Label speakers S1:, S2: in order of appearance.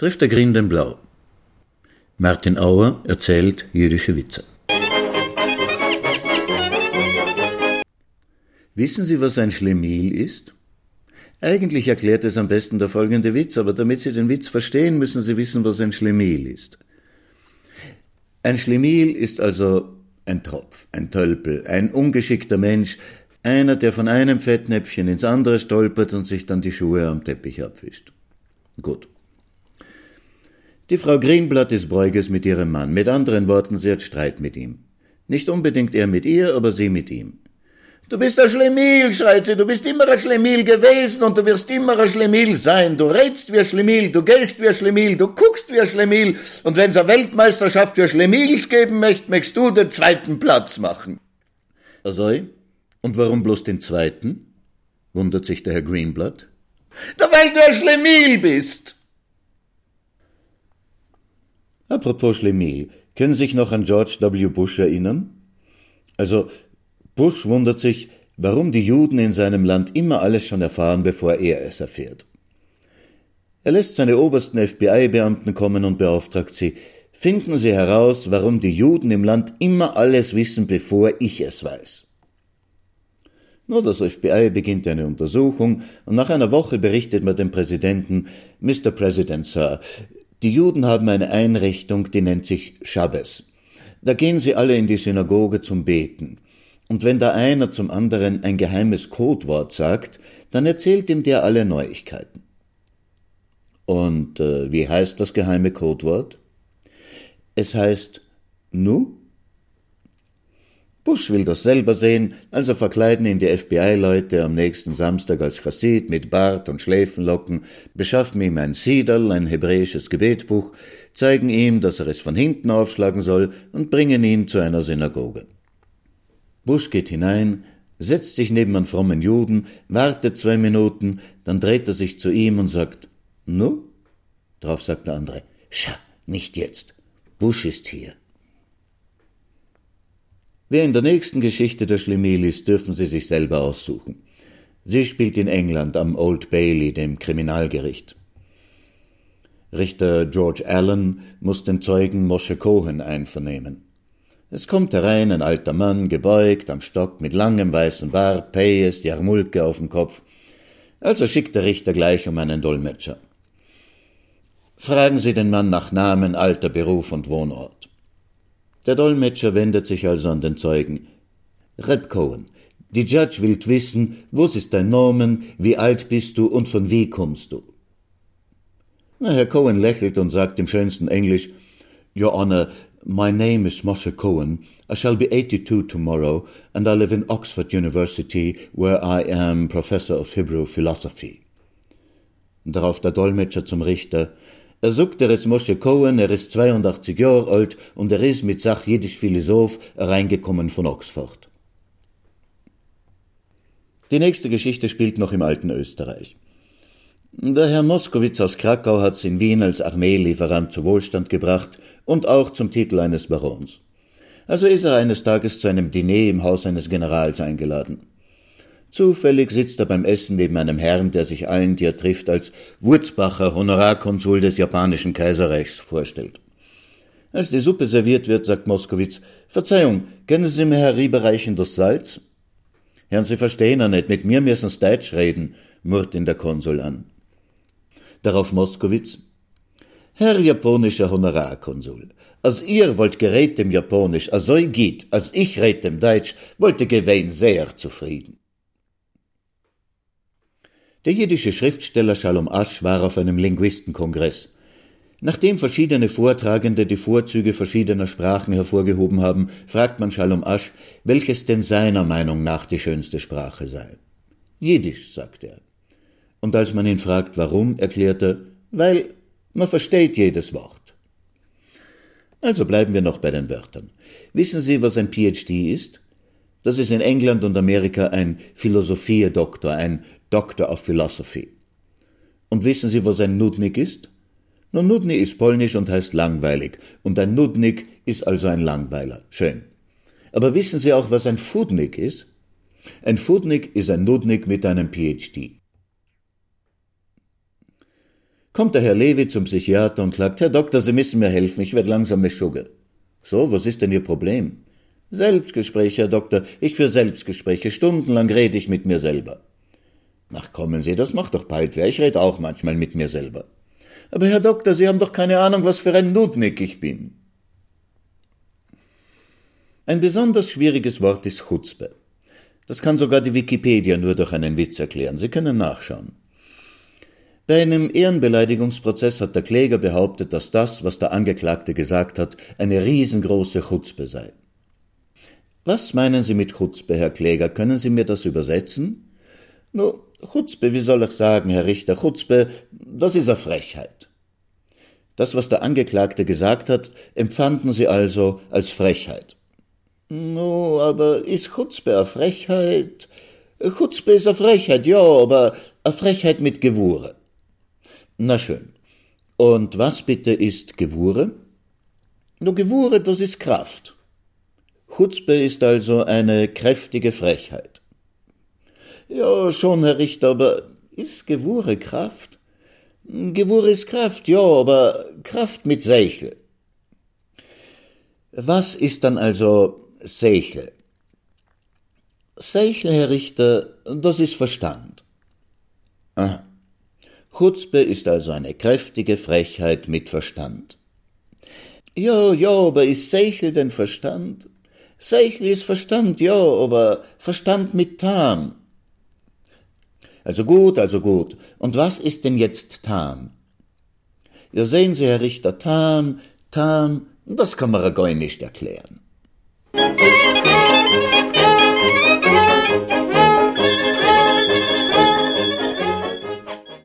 S1: trifft der Grün den Blau. Martin Auer erzählt jüdische Witze. Wissen Sie, was ein Schlemiel ist? Eigentlich erklärt es am besten der folgende Witz, aber damit Sie den Witz verstehen, müssen Sie wissen, was ein Schlemiel ist. Ein Schlemiel ist also ein Tropf, ein Tölpel, ein ungeschickter Mensch, einer, der von einem Fettnäpfchen ins andere stolpert und sich dann die Schuhe am Teppich abwischt. Gut. Die Frau Greenblatt ist Bräuges mit ihrem Mann. Mit anderen Worten, sie hat Streit mit ihm. Nicht unbedingt er mit ihr, aber sie mit ihm. Du bist ein Schlemiel, schreit sie, du bist immer ein Schlemiel gewesen und du wirst immer ein Schlemiel sein. Du redst wie ein Schlemiel, du gehst wie ein Schlemiel, du guckst wie ein Schlemiel und wenn's eine Weltmeisterschaft für Schlemils geben möchte, möchtest du den zweiten Platz machen. Also, und warum bloß den zweiten? wundert sich der Herr Greenblatt. Da weil du ein Schlemiel bist. Apropos Schlemiel, können Sie sich noch an George W. Bush erinnern? Also, Bush wundert sich, warum die Juden in seinem Land immer alles schon erfahren, bevor er es erfährt. Er lässt seine obersten FBI-Beamten kommen und beauftragt sie, finden Sie heraus, warum die Juden im Land immer alles wissen, bevor ich es weiß. Nur das FBI beginnt eine Untersuchung und nach einer Woche berichtet man dem Präsidenten, Mr. President, Sir, die Juden haben eine Einrichtung, die nennt sich Schabbes. Da gehen sie alle in die Synagoge zum Beten. Und wenn da einer zum anderen ein geheimes Codewort sagt, dann erzählt ihm der alle Neuigkeiten. Und äh, wie heißt das geheime Codewort? Es heißt Nu? Bush will das selber sehen, also verkleiden ihn die FBI-Leute am nächsten Samstag als Chassid mit Bart und Schläfenlocken, beschaffen ihm ein Siedel, ein hebräisches Gebetbuch, zeigen ihm, dass er es von hinten aufschlagen soll und bringen ihn zu einer Synagoge. Busch geht hinein, setzt sich neben einen frommen Juden, wartet zwei Minuten, dann dreht er sich zu ihm und sagt, Nu? Drauf sagt der andere, Scha, nicht jetzt. Busch ist hier. Wer in der nächsten Geschichte der Schlemiel ist, dürfen Sie sich selber aussuchen. Sie spielt in England am Old Bailey, dem Kriminalgericht. Richter George Allen muss den Zeugen Moshe Cohen einvernehmen. Es kommt herein ein alter Mann, gebeugt, am Stock, mit langem weißen Bart, Payes, Jarmulke auf dem Kopf. Also schickt der Richter gleich um einen Dolmetscher. Fragen Sie den Mann nach Namen, Alter, Beruf und Wohnort. Der Dolmetscher wendet sich also an den Zeugen. Reb Cohen, die Judge will wissen, was ist dein Nomen, wie alt bist du und von wie kommst du? Na, Herr Cohen lächelt und sagt im schönsten Englisch, Your Honor, My name is Moshe Cohen. I shall be 82 tomorrow, and I live in Oxford University, where I am Professor of Hebrew Philosophy. Darauf der Dolmetscher zum Richter. Er sagt, er ist Moshe Cohen, er ist 82 Jahre alt und er ist mit Sach jiddisch Philosoph reingekommen von Oxford. Die nächste Geschichte spielt noch im alten Österreich. Der Herr Moskowitz aus Krakau hat's in Wien als Armeelieferant zu Wohlstand gebracht und auch zum Titel eines Barons. Also ist er eines Tages zu einem Diner im Haus eines Generals eingeladen. Zufällig sitzt er beim Essen neben einem Herrn, der sich allen, die er trifft, als Wurzbacher, Honorarkonsul des japanischen Kaiserreichs vorstellt. Als die Suppe serviert wird, sagt Moskowitz, Verzeihung, kennen Sie mir Herr Riebereichen das Salz? Herrn, Sie verstehen er nicht, mit mir müssen's Deutsch reden, murrt ihn der Konsul an. Darauf Moskowitz. Herr japonischer Honorarkonsul, als ihr wollt gerät dem Japonisch, als so geht, als ich red dem Deutsch, wollte gewein sehr zufrieden. Der jiddische Schriftsteller Shalom Asch war auf einem Linguistenkongress. Nachdem verschiedene Vortragende die Vorzüge verschiedener Sprachen hervorgehoben haben, fragt man Shalom Asch, welches denn seiner Meinung nach die schönste Sprache sei. Jiddisch, sagt er. Und als man ihn fragt, warum, erklärt er, weil man versteht jedes Wort. Also bleiben wir noch bei den Wörtern. Wissen Sie, was ein PhD ist? Das ist in England und Amerika ein Philosophiedoktor, ein Doctor of Philosophy. Und wissen Sie, was ein Nudnik ist? Nun, Nudni ist polnisch und heißt langweilig, und ein Nudnik ist also ein Langweiler. Schön. Aber wissen Sie auch, was ein Fudnik ist? Ein Fudnik ist ein Nudnik mit einem PhD. Kommt der Herr Levi zum Psychiater und klagt, Herr Doktor, Sie müssen mir helfen, ich werde langsam Schugge. So, was ist denn Ihr Problem? Selbstgespräche, Herr Doktor, ich für Selbstgespräche, stundenlang rede ich mit mir selber. Ach, kommen Sie, das macht doch bald wer, ich rede auch manchmal mit mir selber. Aber Herr Doktor, Sie haben doch keine Ahnung, was für ein Nudnik ich bin. Ein besonders schwieriges Wort ist Chutzpe. Das kann sogar die Wikipedia nur durch einen Witz erklären. Sie können nachschauen. Bei einem Ehrenbeleidigungsprozess hat der Kläger behauptet, dass das, was der Angeklagte gesagt hat, eine riesengroße Chutzpe sei. Was meinen Sie mit Chutzpe, Herr Kläger? Können Sie mir das übersetzen? No, Chutzpe, wie soll ich sagen, Herr Richter? Chutzpe, das ist eine Frechheit. Das, was der Angeklagte gesagt hat, empfanden Sie also als Frechheit. No, aber ist Chutzpe eine Frechheit? Chutzpe ist eine Frechheit, ja, aber eine Frechheit mit Gewure. Na schön. Und was bitte ist Gewure? No, Gewure, das ist Kraft. Chutzpe ist also eine kräftige Frechheit. Ja, schon, Herr Richter, aber ist Gewure Kraft? Gewure ist Kraft, ja, aber Kraft mit Seichel. Was ist dann also Seichel? Seichel, Herr Richter, das ist Verstand. Aha. Chutzpe ist also eine kräftige Frechheit mit Verstand. Ja, ja, aber ist Seichel denn Verstand? Seichel ist Verstand, ja, aber Verstand mit Tam. Also gut, also gut. Und was ist denn jetzt Tam? Ja, sehen Sie, Herr Richter, Tam, Tam, das kann man gar nicht erklären. Musik